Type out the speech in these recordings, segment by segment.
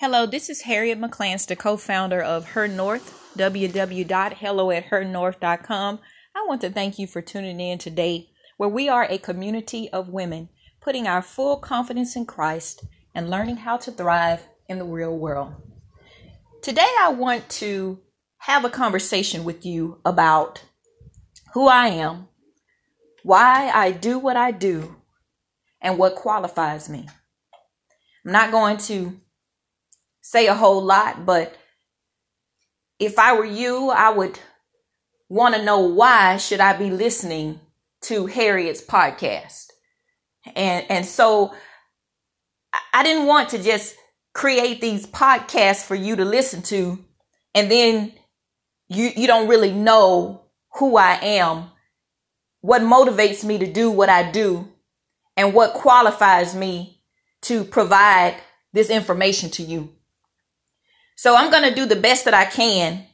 Hello, this is Harriet McClanster, co-founder of Her North, www.hello at hernorth.com. I want to thank you for tuning in today, where we are a community of women putting our full confidence in Christ and learning how to thrive in the real world. Today, I want to have a conversation with you about who I am, why I do what I do, and what qualifies me. I'm not going to say a whole lot, but if I were you, I would want to know why should I be listening to Harriet's podcast. And and so I didn't want to just create these podcasts for you to listen to and then you you don't really know who I am, what motivates me to do what I do, and what qualifies me to provide this information to you. So I'm going to do the best that I can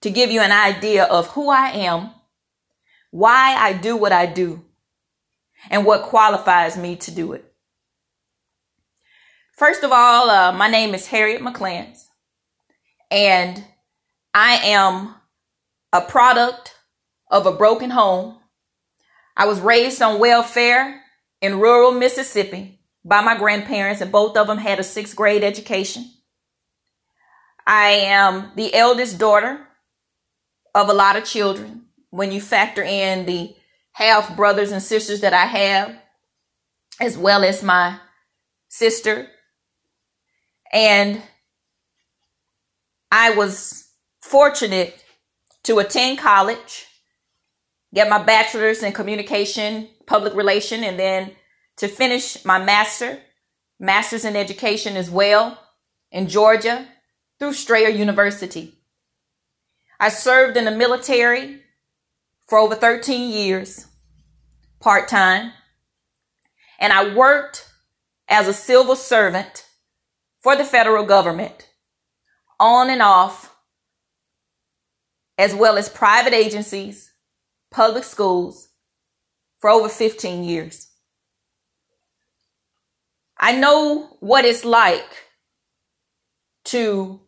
to give you an idea of who I am, why I do what I do, and what qualifies me to do it. First of all, uh, my name is Harriet McClans, and I am a product of a broken home. I was raised on welfare in rural Mississippi by my grandparents, and both of them had a sixth grade education. I am the eldest daughter of a lot of children. When you factor in the half brothers and sisters that I have, as well as my sister. And I was fortunate to attend college, get my bachelor's in communication, public relation, and then to finish my master, master's in education as well in Georgia through Strayer University. I served in the military for over 13 years, part time, and I worked as a civil servant for the federal government on and off, as well as private agencies, public schools for over 15 years. I know what it's like to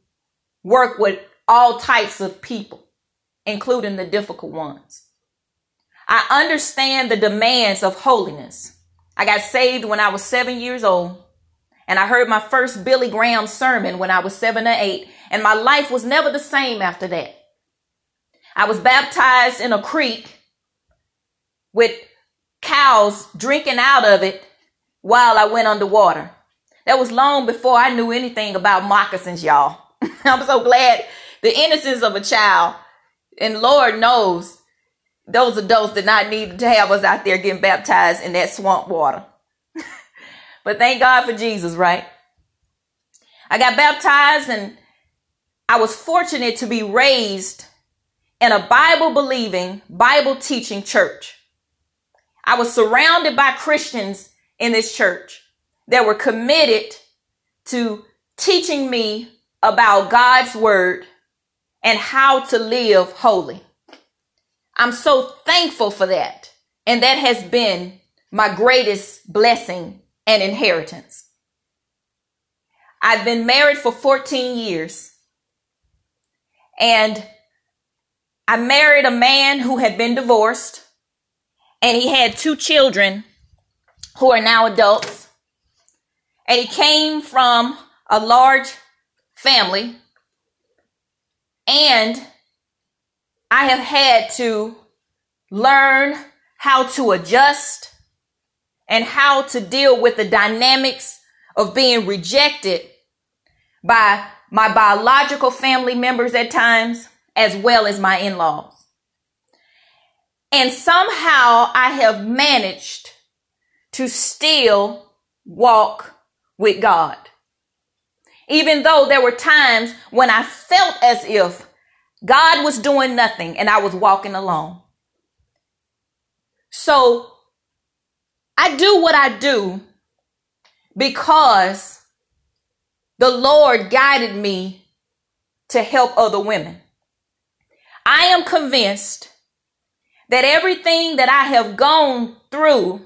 work with all types of people, including the difficult ones. I understand the demands of holiness. I got saved when I was seven years old, and I heard my first Billy Graham sermon when I was seven or eight, and my life was never the same after that. I was baptized in a creek with cows drinking out of it while I went underwater. That was long before I knew anything about moccasins, y'all. I'm so glad the innocence of a child. And Lord knows those adults did not need to have us out there getting baptized in that swamp water. but thank God for Jesus, right? I got baptized and I was fortunate to be raised in a Bible believing, Bible teaching church. I was surrounded by Christians in this church that were committed to teaching me about God's word and how to live holy. I'm so thankful for that. And that has been my greatest blessing and inheritance. I've been married for 14 years. And I married a man who had been divorced. And he had two children who are now adults. And he came from a large family. And I have had to learn how to adjust and how to deal with the dynamics of being rejected by my biological family members at times, as well as my in laws. And somehow I have managed to still walk with God. Even though there were times when I felt as if God was doing nothing and I was walking alone. So I do what I do because the Lord guided me to help other women. I am convinced that everything that I have gone through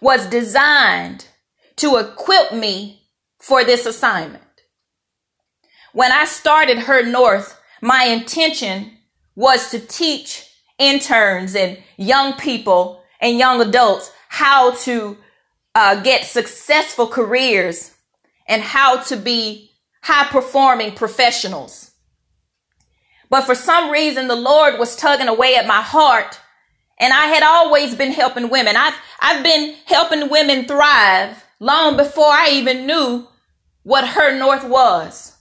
was designed to equip me for this assignment. When I started Her North, my intention was to teach interns and young people and young adults how to uh, get successful careers and how to be high performing professionals. But for some reason, the Lord was tugging away at my heart. And I had always been helping women. I've, I've been helping women thrive long before I even knew what Her North was.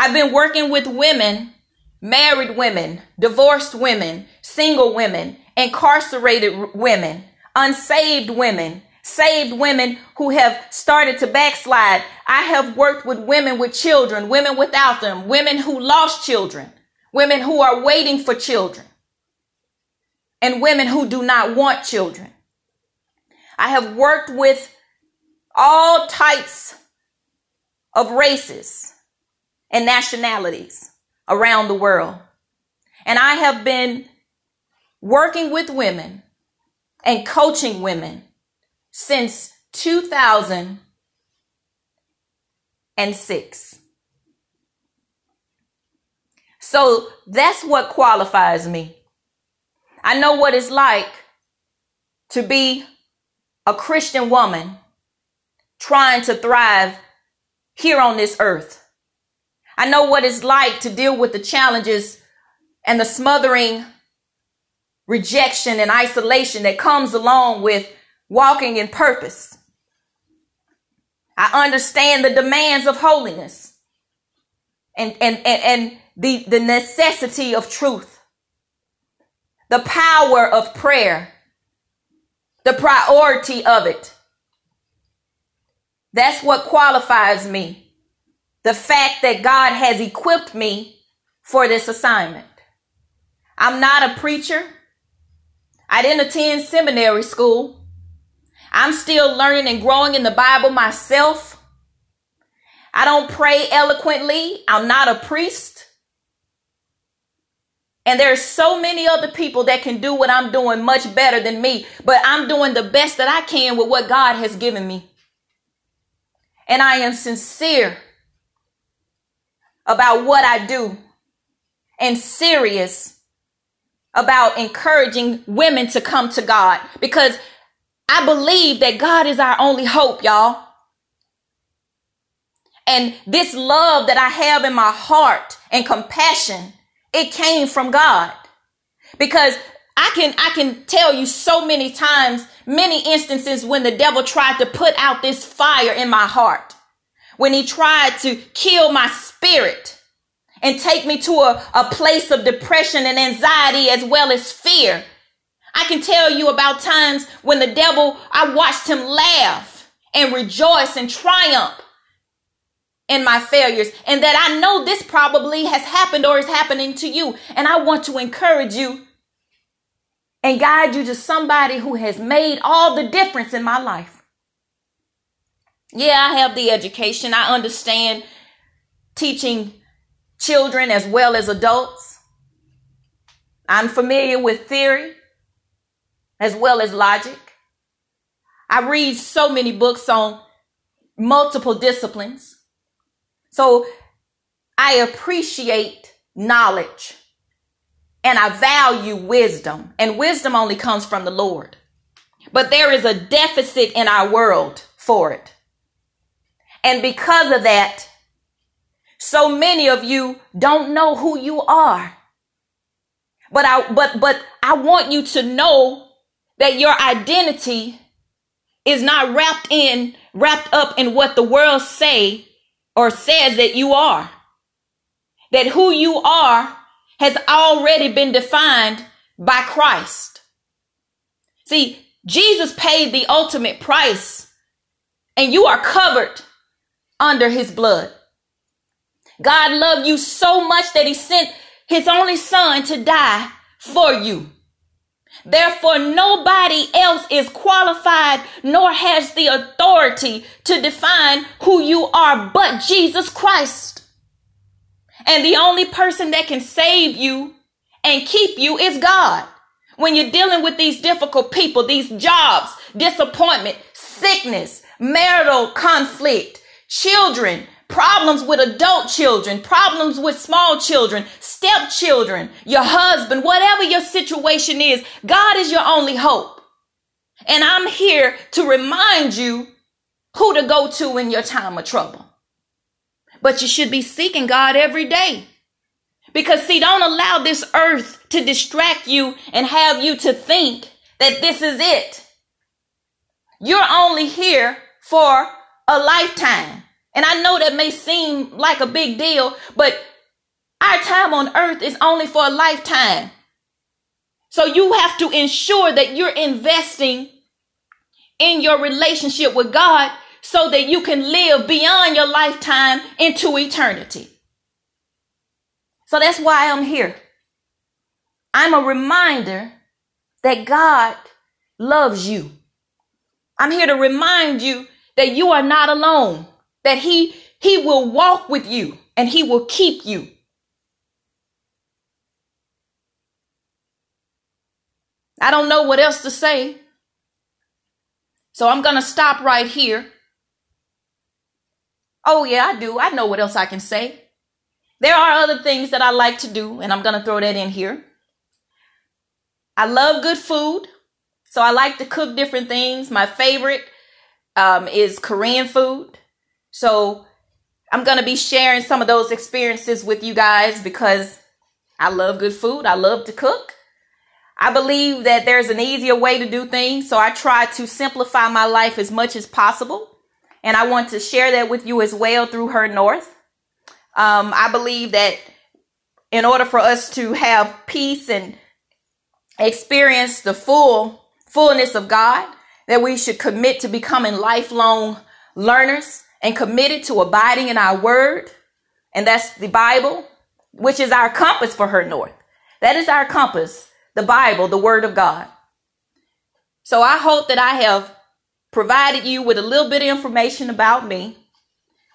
I've been working with women, married women, divorced women, single women, incarcerated women, unsaved women, saved women who have started to backslide. I have worked with women with children, women without them, women who lost children, women who are waiting for children, and women who do not want children. I have worked with all types of races and nationalities around the world. And I have been working with women and coaching women since 2006. So that's what qualifies me. I know what it's like to be a Christian woman trying to thrive here on this earth. I know what it's like to deal with the challenges and the smothering rejection and isolation that comes along with walking in purpose. I understand the demands of holiness and, and, and, and the, the necessity of truth, the power of prayer, the priority of it. That's what qualifies me. The fact that God has equipped me for this assignment. I'm not a preacher. I didn't attend seminary school. I'm still learning and growing in the Bible myself. I don't pray eloquently. I'm not a priest. And there's so many other people that can do what I'm doing much better than me, but I'm doing the best that I can with what God has given me. And I am sincere about what I do and serious about encouraging women to come to God because I believe that God is our only hope, y'all. And this love that I have in my heart and compassion, it came from God. Because I can I can tell you so many times, many instances when the devil tried to put out this fire in my heart. When he tried to kill my spirit and take me to a, a place of depression and anxiety as well as fear. I can tell you about times when the devil, I watched him laugh and rejoice and triumph in my failures and that I know this probably has happened or is happening to you. And I want to encourage you and guide you to somebody who has made all the difference in my life. Yeah, I have the education. I understand teaching children as well as adults. I'm familiar with theory as well as logic. I read so many books on multiple disciplines. So I appreciate knowledge and I value wisdom. And wisdom only comes from the Lord. But there is a deficit in our world for it. And because of that, so many of you don't know who you are. But I, but, but I want you to know that your identity is not wrapped in, wrapped up in what the world say or says that you are. That who you are has already been defined by Christ. See, Jesus paid the ultimate price and you are covered under his blood. God loved you so much that he sent his only son to die for you. Therefore, nobody else is qualified nor has the authority to define who you are but Jesus Christ. And the only person that can save you and keep you is God. When you're dealing with these difficult people, these jobs, disappointment, sickness, marital conflict, children, problems with adult children, problems with small children, stepchildren, your husband, whatever your situation is, God is your only hope. And I'm here to remind you who to go to in your time of trouble. But you should be seeking God every day. Because see, don't allow this earth to distract you and have you to think that this is it. You're only here for a lifetime. And I know that may seem like a big deal, but our time on earth is only for a lifetime. So you have to ensure that you're investing in your relationship with God so that you can live beyond your lifetime into eternity. So that's why I'm here. I'm a reminder that God loves you. I'm here to remind you that you are not alone, that he he will walk with you and he will keep you. I don't know what else to say. So I'm going to stop right here. Oh, yeah, I do. I know what else I can say. There are other things that I like to do, and I'm going to throw that in here. I love good food, so I like to cook different things. My favorite um, is Korean food. So I'm going to be sharing some of those experiences with you guys because I love good food. I love to cook. I believe that there's an easier way to do things. So I try to simplify my life as much as possible. And I want to share that with you as well through Her North. Um, I believe that in order for us to have peace and experience the full fullness of God, that we should commit to becoming lifelong learners and committed to abiding in our word. And that's the Bible, which is our compass for her north. That is our compass, the Bible, the word of God. So I hope that I have provided you with a little bit of information about me,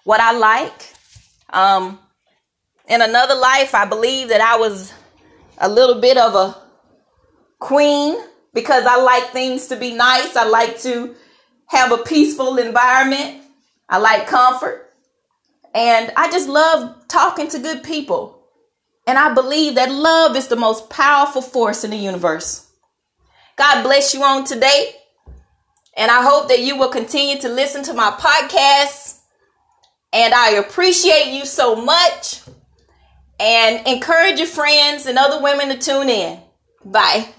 what I like. Um, in another life, I believe that I was a little bit of a queen because I like things to be nice. I like to have a peaceful environment. I like comfort. And I just love talking to good people. And I believe that love is the most powerful force in the universe. God bless you on today. And I hope that you will continue to listen to my podcast. And I appreciate you so much. And encourage your friends and other women to tune in. Bye.